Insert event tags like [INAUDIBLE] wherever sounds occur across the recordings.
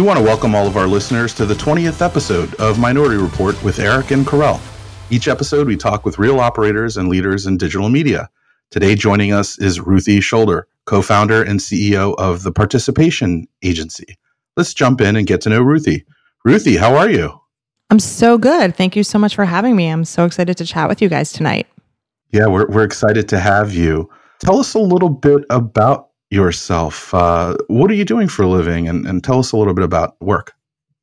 We want to welcome all of our listeners to the 20th episode of Minority Report with Eric and Carell. Each episode, we talk with real operators and leaders in digital media. Today, joining us is Ruthie Schulder, co founder and CEO of the Participation Agency. Let's jump in and get to know Ruthie. Ruthie, how are you? I'm so good. Thank you so much for having me. I'm so excited to chat with you guys tonight. Yeah, we're, we're excited to have you. Tell us a little bit about yourself. Uh, what are you doing for a living? And, and tell us a little bit about work.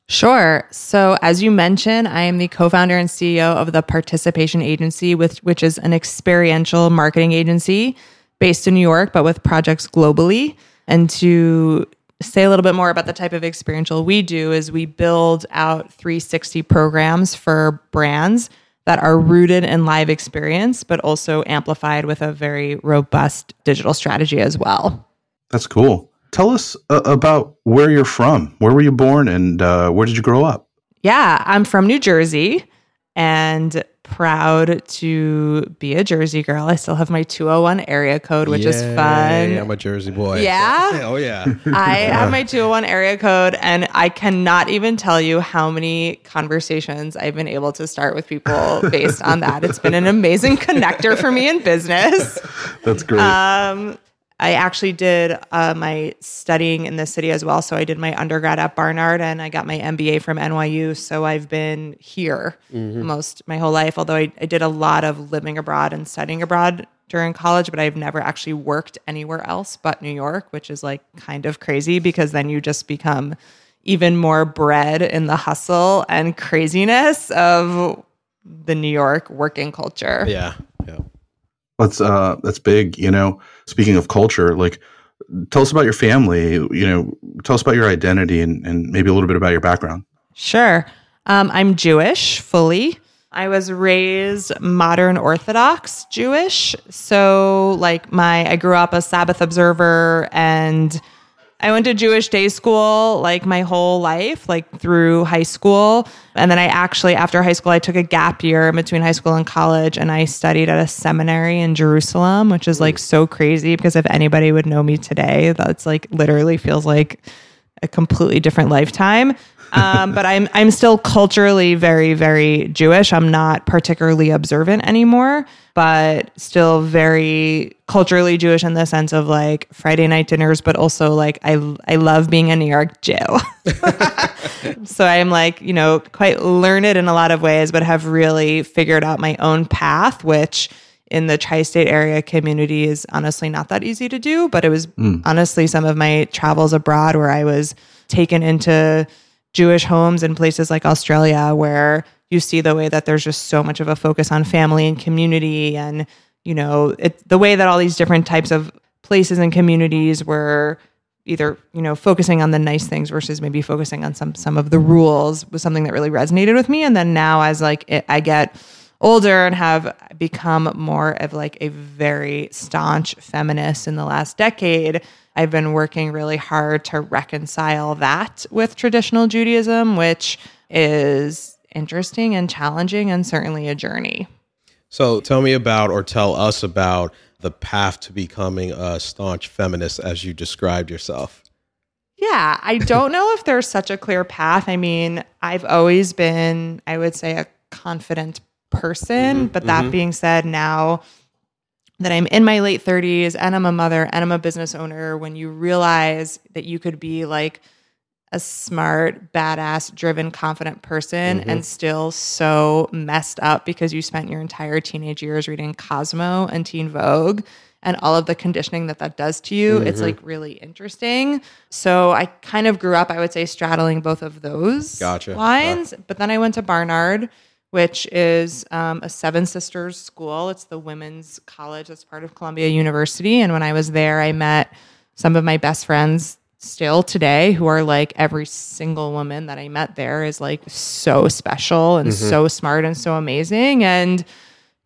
Sure. So, as you mentioned, I am the co founder and CEO of the Participation Agency, with, which is an experiential marketing agency based in New York, but with projects globally. And to say a little bit more about the type of experiential we do, is we build out 360 programs for brands that are rooted in live experience, but also amplified with a very robust digital strategy as well. That's cool. Tell us uh, about where you're from. Where were you born and uh, where did you grow up? Yeah, I'm from New Jersey and proud to be a Jersey girl. I still have my 201 area code, which Yay, is fun. I'm a Jersey boy. Yeah? oh yeah. [LAUGHS] I have my 201 area code, and I cannot even tell you how many conversations I've been able to start with people [LAUGHS] based on that. It's been an amazing connector for me in business. [LAUGHS] That's great. Um, I actually did uh, my studying in the city as well. So I did my undergrad at Barnard and I got my MBA from NYU. So I've been here most my whole life, although I, I did a lot of living abroad and studying abroad during college, but I've never actually worked anywhere else but New York, which is like kind of crazy because then you just become even more bred in the hustle and craziness of the New York working culture. Yeah. Yeah. That's uh that's big, you know. Speaking of culture, like tell us about your family, you know, tell us about your identity and, and maybe a little bit about your background. Sure. Um, I'm Jewish fully. I was raised modern Orthodox Jewish. So, like, my, I grew up a Sabbath observer and I went to Jewish day school like my whole life, like through high school. And then I actually, after high school, I took a gap year between high school and college and I studied at a seminary in Jerusalem, which is like so crazy because if anybody would know me today, that's like literally feels like a completely different lifetime. Um, but I'm I'm still culturally very very Jewish. I'm not particularly observant anymore, but still very culturally Jewish in the sense of like Friday night dinners, but also like I I love being a New York Jew. [LAUGHS] so I'm like you know quite learned in a lot of ways, but have really figured out my own path, which in the tri-state area community is honestly not that easy to do but it was honestly some of my travels abroad where i was taken into jewish homes in places like australia where you see the way that there's just so much of a focus on family and community and you know it, the way that all these different types of places and communities were either you know focusing on the nice things versus maybe focusing on some some of the rules was something that really resonated with me. And then now as like it, i get older and have become more of like a very staunch feminist in the last decade i've been working really hard to reconcile that with traditional judaism which is interesting and challenging and certainly a journey So tell me about or tell us about the path to becoming a staunch feminist as you described yourself. Yeah, I don't know if there's such a clear path. I mean, I've always been, I would say, a confident person. Mm-hmm, but that mm-hmm. being said, now that I'm in my late 30s and I'm a mother and I'm a business owner, when you realize that you could be like a smart, badass, driven, confident person mm-hmm. and still so messed up because you spent your entire teenage years reading Cosmo and Teen Vogue and all of the conditioning that that does to you, it's mm-hmm. like really interesting. So I kind of grew up, I would say, straddling both of those Gotcha. lines. But then I went to Barnard, which is um, a Seven Sisters school. It's the women's college that's part of Columbia University. And when I was there, I met some of my best friends still today who are like every single woman that I met there is like so special and so smart and so amazing. And,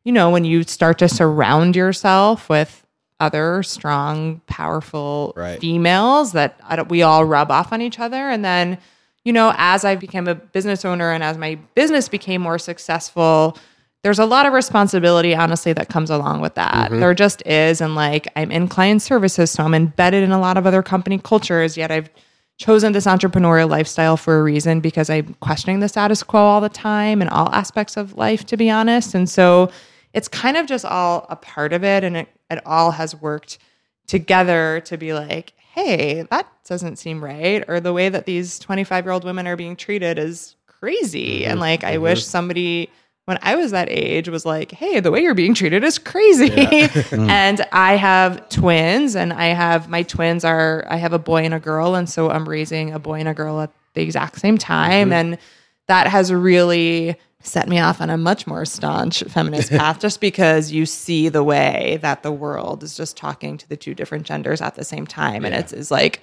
you know, when you start to surround yourself with other strong, powerful Right. females that we all rub off on each other. And then, you know, as I became a business owner and as my business became more successful, there's a lot of responsibility, honestly, that comes along with that. Mm-hmm. There just is. And like, I'm in client services, so I'm embedded in a lot of other company cultures, yet I've chosen this entrepreneurial lifestyle for a reason because I'm questioning the status quo all the time in all aspects of life, to be honest. And so it's kind of just all a part of it. And it, it all has worked together to be like, hey, that doesn't seem right. Or the way that these 25 year old women are being treated is crazy. Mm-hmm, and like, I mm-hmm. wish somebody when I was that age was like, hey, the way you're being treated is crazy. [LAUGHS] Mm. and I have twins, and I have my twins are, I have a boy and a girl. And so I'm raising a boy and a girl at the exact same time. Mm-hmm. And that has really set me off on a much more staunch feminist [LAUGHS] path just because you see the way that the world is just talking to the two different genders at the same time. And it's, it's like,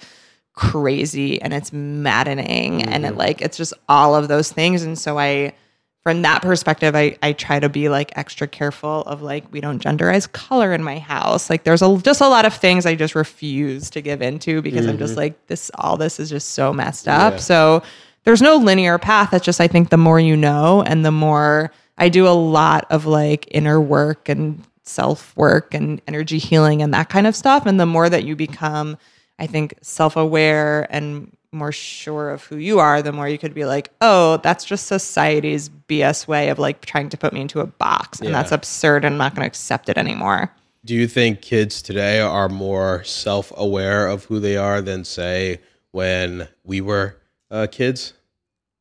crazy and it's maddening. And it mm-hmm. like it's just all of those things. And so i from that perspective I, I try to be like extra careful of like we don't genderize color in my house. Like there's a, just a lot of things i just refuse to give into because i'm just mm-hmm. like this all this is just so messed up. Yeah. so there's no linear path it's just i think the more you know and the more i do a lot of like inner work and self work and energy healing and that kind of stuff and the more that you become i think self-aware and more sure of who you are, the more you could be like, oh, that's just society's BS way of like trying to put me into a box. And Yeah. that's absurd and I'm not going to accept it anymore. Do you think kids today are more self aware of who they are than, say, when we were uh, kids?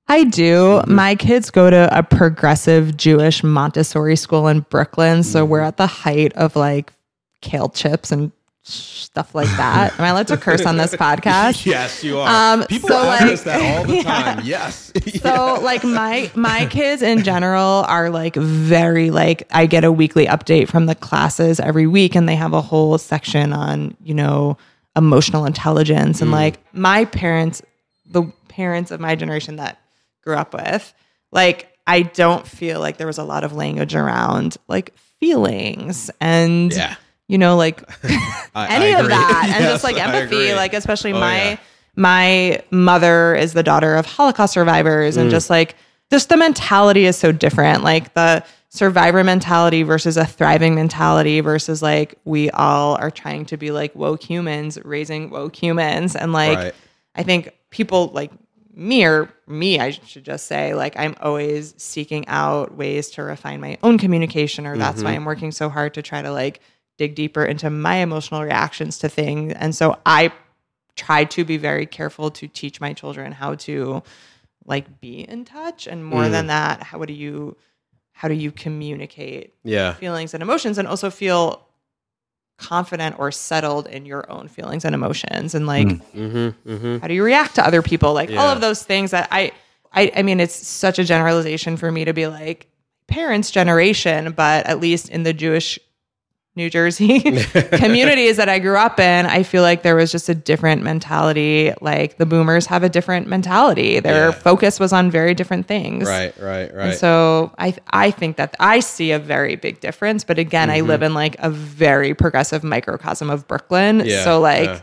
I do. My kids go to a progressive Jewish Montessori school in Brooklyn. So we're at the height of like kale chips and stuff like that. Am I allowed to curse on this [LAUGHS] podcast? Yes, you are. Um, People so, ask like- us that all the [LAUGHS] Yeah. time. Yes. [LAUGHS] So like my my kids in general are like very like I get a weekly update from the classes every week and they have a whole section on, you know, emotional intelligence and like my parents the parents of my generation that grew up with, like I don't feel like there was a lot of language around like feelings and Yeah. you know like [LAUGHS] I- [LAUGHS] any I of that and just like empathy like especially Oh, my yeah. my mother is the daughter of holocaust survivors Mm. and just like just the mentality is so different like the survivor mentality versus a thriving mentality versus like we all are trying to be like woke humans raising woke humans and like Right. i think people like me or me i should just say like i'm always seeking out ways to refine my own communication or that's why mm-hmm. i'm working so hard to try to like dig deeper into my emotional reactions to things. And so i try to be very careful to teach my children how to like be in touch. And more than mm. that how do you how do you communicate Yeah. feelings and emotions and also feel confident or settled in your own feelings and emotions and like Mm-hmm. Mm-hmm. how do you react to other people like all of those things that I, I i mean it's such a generalization for me to be like parents generation but at least in the jewish new jersey [LAUGHS] communities that i grew up in i feel like there was just a different mentality like the boomers have a different mentality their Yeah. focus was on very different things Right. Right. Right. and so I I think that I see a very big difference. But again, I live mm-hmm. in like a very progressive microcosm of Brooklyn. Yeah, so like yeah.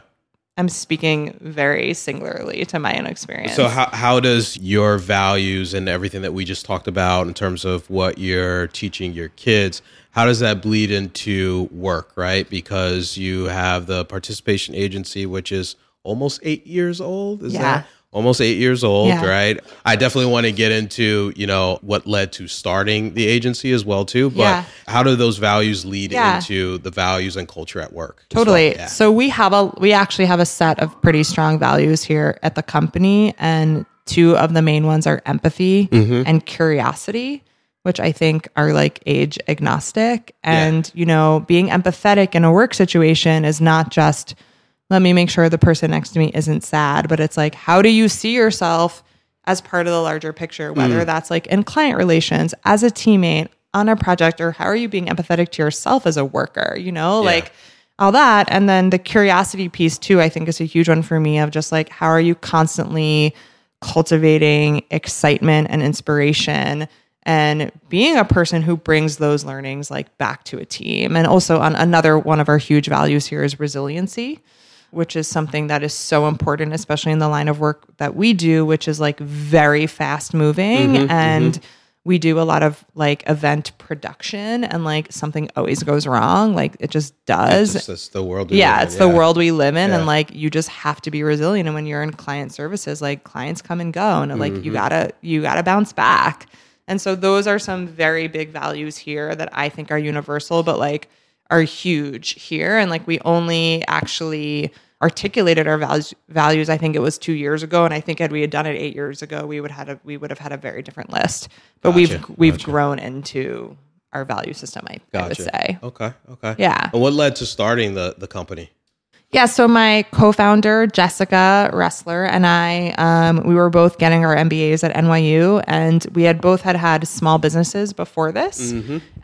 I'm speaking very singularly to my own experience. So how how does your values and everything that we just talked about in terms of what you're teaching your kids, how does that bleed into work, right? Because you have the participation agency which is almost 8 years old, is Yeah. that almost 8 years old, Yeah. right? I definitely want to get into, you know, what led to starting the agency as well too, but Yeah. how do those values lead Yeah. into the values and culture at work? well? Totally. Yeah. So we have a we actually have a set of pretty strong values here at the company and two of the main ones are empathy Mm-hmm. and curiosity, which I think are like age agnostic and you know, being empathetic in a work situation is not just let me make sure the person next to me isn't sad, but it's like how do you see yourself as part of the larger picture, whether Mm. that's like in client relations, as a teammate, on a project, or how are you being empathetic to yourself as a worker, you know? Yeah. Like all that. And then the curiosity piece too, I think is a huge one for me of just like how are you constantly cultivating excitement and inspiration and being a person who brings those learnings like back to a team. And also on another one of our huge values here is resiliency which is something that is so important, especially in the line of work that we do, which is like very fast moving. and we do a lot of like event production and like something always goes wrong. Like it just does. That's, that's the world. we yeah, live in, it's the world we live in. Yeah. And like you just have to be resilient. And when you're in client services, like clients come and go and like Mm-hmm. you gotta you gotta bounce back. And so those are some very big values here that I think are universal, but like are huge here. And like we only actually articulated our values values I think it was two years ago. And I think had we had done it eight years ago, we would had a we would have had a very different list. But we've we've gotcha. grown into our value system, I, I would say. Okay. Okay. Yeah. And what led to starting the the company? Yeah, so my co-founder Jessica Resler and I, um, we were both getting our MBAs at NYU, and we had both had had small businesses before this,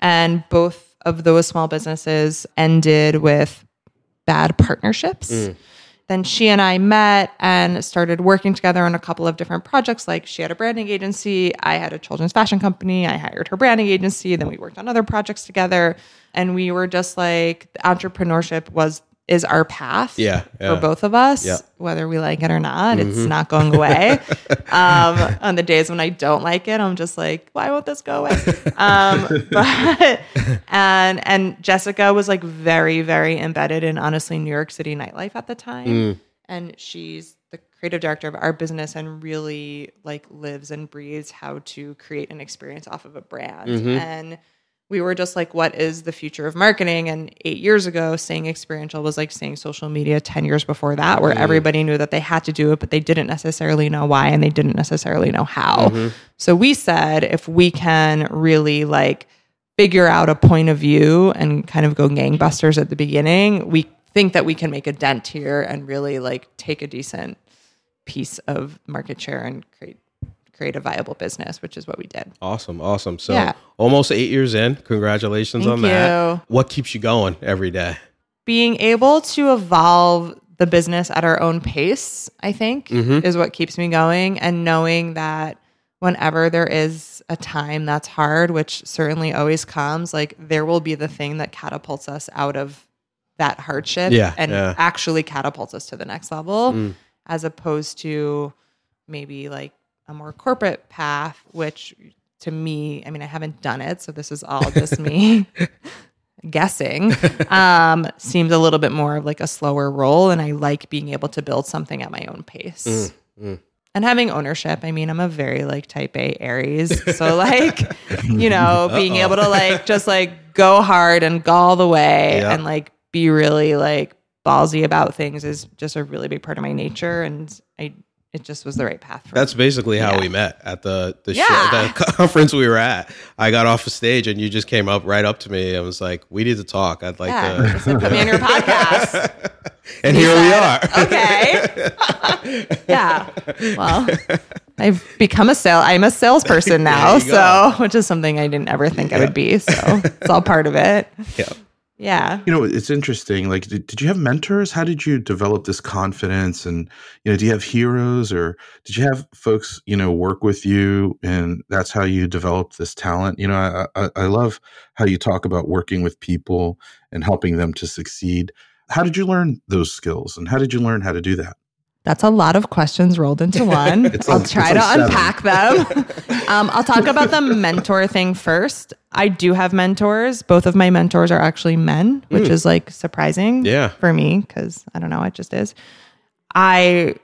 and both of those small businesses ended with bad partnerships. Then she and I met and started working together on a couple of different projects. Like she had a branding agency, I had a children's fashion company. I hired her branding agency. Then we worked on other projects together, and we were just like entrepreneurship was is our path Yeah, yeah. for both of us, Yeah. whether we like it or not. It's not going away. [LAUGHS] um, on the days when I don't like it, I'm just like, why won't this go away? Um, [LAUGHS] but and and Jessica was like very very embedded in honestly New York City nightlife at the time, and she's the creative director of our business and really like lives and breathes how to create an experience off of a brand and we were just like, what is the future of marketing? And eight years ago, saying experiential was like saying social media 10 years before that, where mm-hmm. everybody knew that they had to do it, but they didn't necessarily know why and they didn't necessarily know how. Mm-hmm. So we said, if we can really like figure out a point of view and kind of go gangbusters at the beginning, we think that we can make a dent here and really like take a decent piece of market share and create create a viable business, which is what we did. Awesome. Awesome. So Yeah. almost eight years in. Congratulations Thank on that. you. What keeps you going every day? being able to evolve the business at our own pace, I think, mm-hmm. is what keeps me going. And knowing that whenever there is a time that's hard, which certainly always comes, like there will be the thing that catapults us out of that hardship Yeah, and yeah. actually catapults us to the next level, mm. as opposed to maybe like a more corporate path, which to me, I mean, I haven't done it, so this is all just me [LAUGHS] guessing um seems a little bit more of like a slower role. and i like being able to build something at my own pace and having ownership i mean i'm a very like type a aries so like you know [LAUGHS] being able to like just like go hard and go all the way Yeah. and like be really like ballsy about things is just a really big part of my nature and it just was the right path for That's basically how Yeah. we met at the the, Yeah. show, the [LAUGHS] conference we were at. I got off the stage and you just came up right up to me and was like, "We need to talk. I'd like yeah, to." like put me on your [LAUGHS] podcast. and He here we are. Okay. [LAUGHS] yeah. Well, I've become a sale. I'm a salesperson now, you go. so which is something I didn't ever think I would be. So it's all part of it. Yeah. Yeah. You know, it's interesting. Like, did, did you have mentors? How did you develop this confidence? And, you know, do you have heroes or did you have folks, you know, work with you and that's how you developed this talent? You know, I, I, I love how you talk about working with people and helping them to succeed. How did you learn those skills and how did you learn how to do that? That's a lot of questions rolled into [LAUGHS] one. I'll try to seven. unpack them. [LAUGHS] um, I'll talk about the mentor thing first. I do have mentors. Both of my mentors are actually men, which is like surprising Yeah. for me because I don't know, it just is. I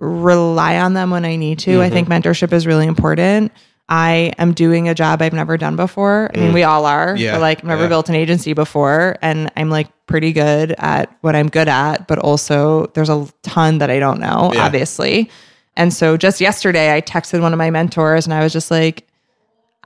rely on them when I need to. I think mentorship is really important. I am doing a job I've never done before. I mean, mm. we all are. Yeah, But like, I've never yeah. built an agency before, and I'm like pretty good at what I'm good at. But also, there's a ton that I don't know, Yeah. obviously. And so, just yesterday, I texted one of my mentors, and I was just like,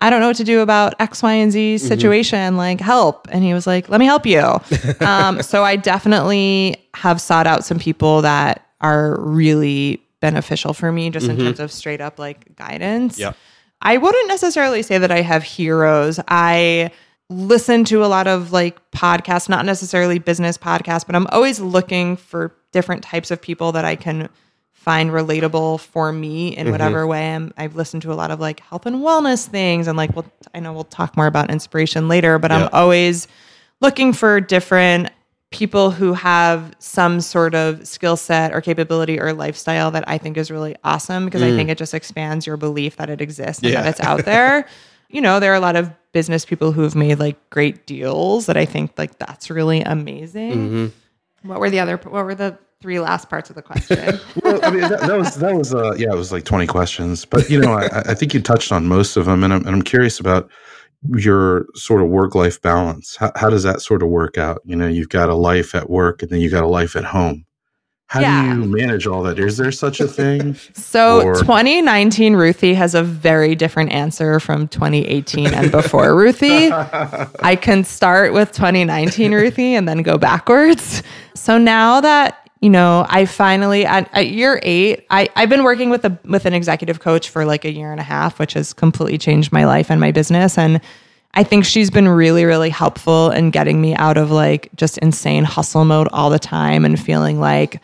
I don't know what to do about X, Y, and Z mm-hmm. situation. Like, help. And he was like, let me help you. [LAUGHS] um, so I definitely have sought out some people that are really beneficial for me just in mm-hmm. terms of straight up like guidance. Yep. I wouldn't necessarily say that I have heroes. I listen to a lot of like podcasts, not necessarily business podcasts, but I'm always looking for different types of people that I can find relatable for me in mm-hmm. whatever way. I'm, I've listened to a lot of like health and wellness things, and like, well, I know we'll talk more about inspiration later, but Yeah. I'm always looking for different people who have some sort of skill set or capability or lifestyle that I think is really awesome because I think it just expands your belief that it exists and Yeah. that it's out there. [LAUGHS] you know, there are a lot of business people who have made like great deals that I think like that's really amazing. Mm-hmm. What were the other what were the three last parts of the question? [LAUGHS] well, I mean, that, that was that was uh, yeah, it was like twenty questions, but you know, I, I think you touched on most of them, and I'm, and I'm curious about your sort of work life balance. How, how does that sort of work out? You know, you've got a life at work, and then you got a life at home. How Yeah. do you manage all that? Is there such a thing? [LAUGHS] So Or- 2019 Ruthie has a very different answer from 2018 and before Ruthie. [LAUGHS] I can start with 2019 Ruthie and then go backwards. So now that you know, I finally at, at year eight, I, I've been working with a with an executive coach for like a year and a half, which has completely changed my life and my business. And I think she's been really, really helpful in getting me out of like just insane hustle mode all the time and feeling like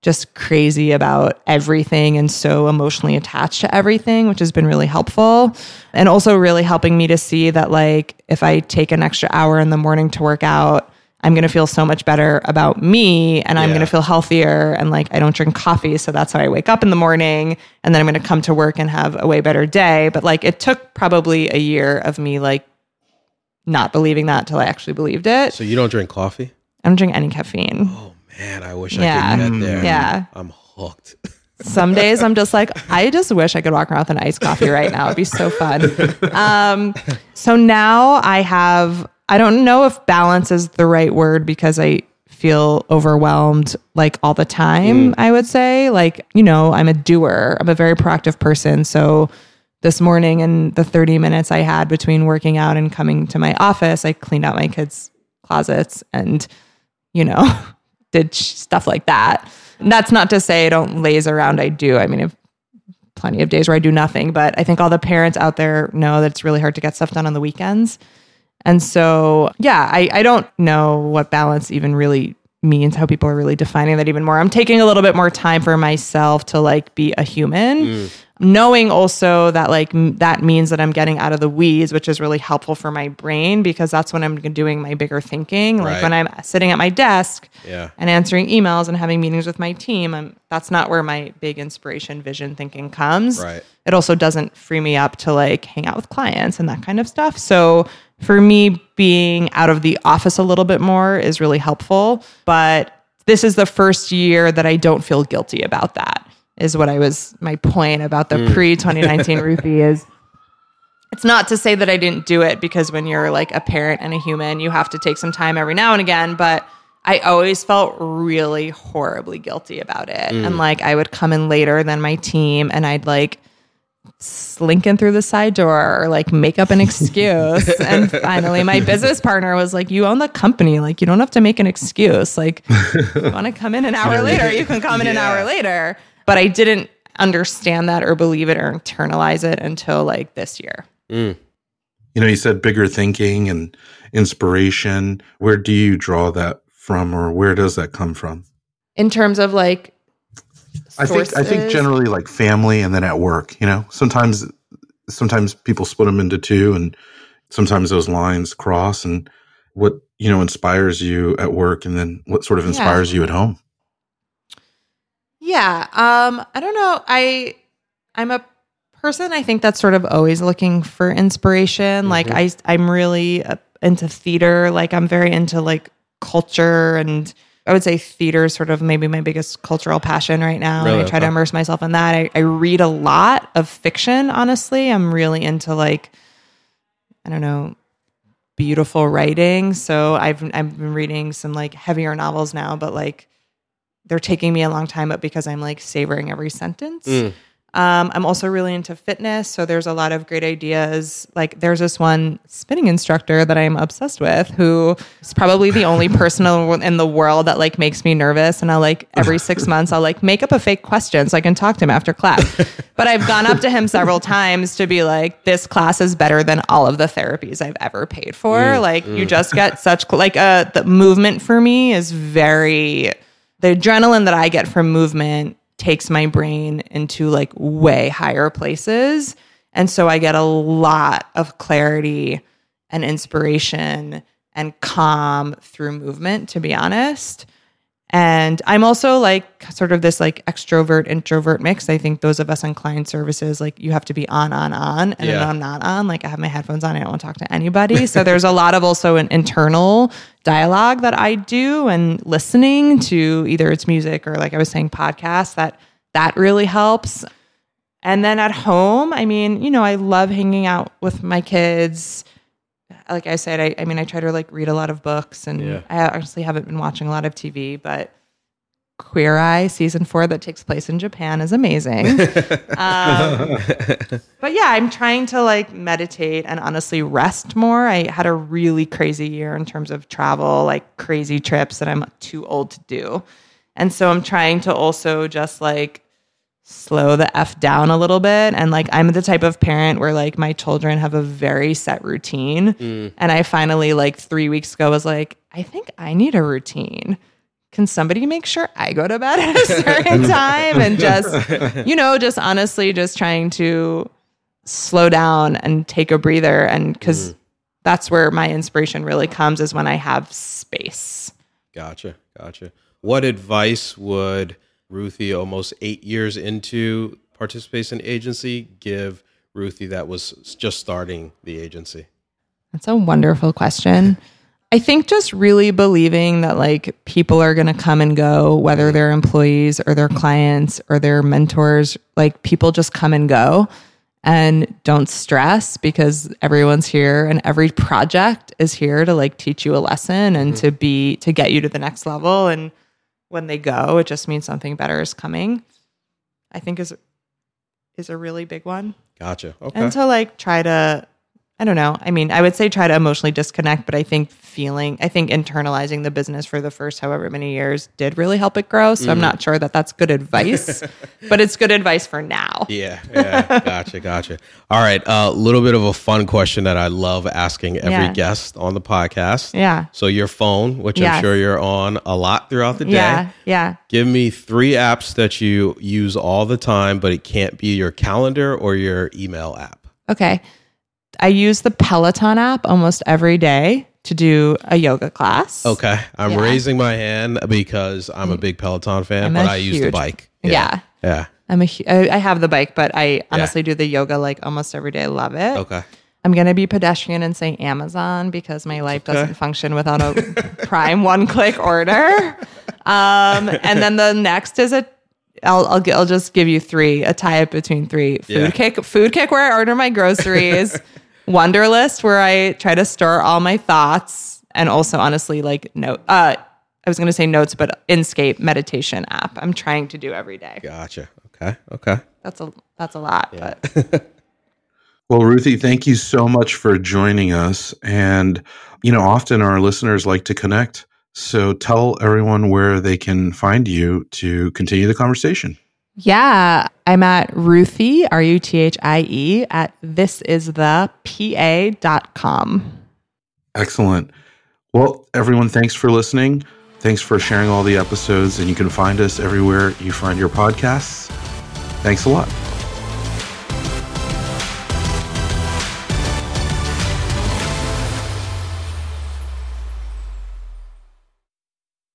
just crazy about everything and so emotionally attached to everything, which has been really helpful. And also really helping me to see that, like, if I take an extra hour in the morning to work out, I'm going to feel so much better about me and I'm Yeah. going to feel healthier. And like, I don't drink coffee. So that's how I wake up in the morning. And then I'm going to come to work and have a way better day. But like, it took probably a year of me, like, not believing that till I actually believed it. So you don't drink coffee? I don't drink any caffeine. Oh man, I wish Yeah. I could get there. Yeah. I'm hooked. [LAUGHS] Some days I'm just like, I just wish I could walk around with an iced coffee right now. It'd be so fun. [LAUGHS] Um, so now I have, I don't know if balance is the right word because I feel overwhelmed like all the time, mm. I would say. Like, you know, I'm a doer, I'm a very proactive person. So this morning and the 30 minutes I had between working out and coming to my office, I cleaned out my kids' closets and, you know, [LAUGHS] did stuff like that. And that's not to say I don't laze around. I do. I mean, I've plenty of days where I do nothing, but I think all the parents out there know that it's really hard to get stuff done on the weekends. And so, yeah, I, I don't know what balance even really means, how people are really defining that even more. I'm taking a little bit more time for myself to like be a human, mm. knowing also that like m- that means that I'm getting out of the weeds, which is really helpful for my brain because that's when I'm doing my bigger thinking. Like Right. when I'm sitting at my desk, Yeah. and answering emails and having meetings with my team, I'm, that's not where my big inspiration, vision thinking comes. Right. It also doesn't free me up to like hang out with clients and that kind of stuff. So for me, being out of the office a little bit more is really helpful. But this is the first year that I don't feel guilty about that. Is what I was my point about the hmm. pre 2019 Ruthie [LAUGHS] is it's not to say that I didn't do it because when you're like a parent and a human, you have to take some time every now and again. But I always felt really horribly guilty about it. And hmm. like I would come in later than my team and I'd like slink in through the side door or like make up an excuse. [LAUGHS] and finally, my business partner was like, You own the company. Like, you don't have to make an excuse. Like, you want to come in an hour later, you can come in an hour later. But I didn't understand that or believe it or internalize it until like this year. Mm. You know, you said bigger thinking and inspiration. Where do you draw that from, or where does that come from? In terms of like, I think I think generally like family and then at work. You know, sometimes sometimes people split them into two, and sometimes those lines cross. And what you know inspires you at work, and then what sort of Yeah. inspires you at home? Yeah. Um, I don't know. I I'm a person I think that's sort of always looking for inspiration. Like I I'm really uh, into theater. Like I'm very into like culture and I would say theater is sort of maybe my biggest cultural passion right now. Really? I try to immerse myself in that. I, I read a lot of fiction, honestly. I'm really into like I don't know, beautiful writing. So I've I've been reading some like heavier novels now, but like they're taking me a long time, but because I'm like savoring every sentence. Mm. Um, I'm also really into fitness, so there's a lot of great ideas. Like there's this one spinning instructor that I'm obsessed with, who is probably the only person in the world that like makes me nervous. And I like every six [LAUGHS] months I'll like make up a fake question so I can talk to him after class. [LAUGHS] but I've gone up to him several times to be like, this class is better than all of the therapies I've ever paid for. like you just get such like uh the movement for me is very the adrenaline that I get from movement takes my brain into like way higher places. And so I get a lot of clarity and inspiration and calm through movement, to be honest. And I'm also like sort of this like extrovert introvert mix. I think those of us on client services, like you have to be on, on, on. And Yeah. I'm not on, like I have my headphones on, I don't want to talk to anybody. [LAUGHS] so there's a lot of also an internal dialogue that I do and listening to either it's music or like I was saying podcasts that that really helps. And then at home, I mean, you know, I love hanging out with my kids. Like I said, I, I mean, I try to like read a lot of books and Yeah. I honestly haven't been watching a lot of TV, but Queer Eye season four that takes place in Japan is amazing. [LAUGHS] um, [LAUGHS] but yeah, I'm trying to like meditate and honestly rest more. I had a really crazy year in terms of travel, like crazy trips that I'm too old to do. And so I'm trying to also just like slow the F down a little bit. And like, I'm the type of parent where like my children have a very set routine. Mm. And I finally, like, three weeks ago, was like, I think I need a routine. Can somebody make sure I go to bed at a [LAUGHS] certain time? And just, you know, just honestly, just trying to slow down and take a breather. And because mm. that's where my inspiration really comes is when I have space. Gotcha. Gotcha. What advice would Ruthie, almost eight years into participation agency, give Ruthie that was just starting the agency? That's a wonderful question. I think just really believing that like people are going to come and go, whether they're employees or their clients or their mentors, like people just come and go and don't stress because everyone's here and every project is here to like teach you a lesson and mm-hmm. to be to get you to the next level and when they go it just means something better is coming. I think is is a really big one Gotcha. Okay. and to like try to i don't know i mean i would say try to emotionally disconnect but i think feeling i think internalizing the business for the first however many years did really help it grow so i'm mm-hmm. not sure that that's good advice [LAUGHS] but it's good advice for now Yeah, yeah, gotcha, gotcha. All right, a little bit of a fun question that I love asking every Yeah. guest on the podcast. yeah So your phone, which I'm sure you're on a lot throughout the day. yeah yeah Give me three apps that you use all the time, but it can't be your calendar or your email app. okay i use the peloton app almost every day to do a yoga class Okay, I'm Yeah. raising my hand because I'm a big Peloton fan, I'm but I use the bike. yeah. yeah. i'm a hu- I, have the bike but i honestly do the yoga like almost every day i love it Okay. I'm gonna be pedestrian and say Amazon because my life doesn't function without a [LAUGHS] Prime one-click order. Um, and then the next is a. I'll I'll, I'll just give you three. A tie-up between three. Food Yeah. kick, FoodKick where I order my groceries. [LAUGHS] Wunderlist where I try to store all my thoughts, and also honestly like note. Uh, I was gonna say notes, but Inscape meditation app. I'm trying to do every day. Gotcha. Okay. Okay. That's a that's a lot, but [LAUGHS] Well, Ruthie, thank you so much for joining us. And, you know, often our listeners like to connect. So tell everyone where they can find you to continue the conversation. Yeah, I'm at Ruthie, R U T H I E, at thisisthepa.com. Excellent. Well, everyone, thanks for listening. Thanks for sharing all the episodes. And you can find us everywhere you find your podcasts. Thanks a lot.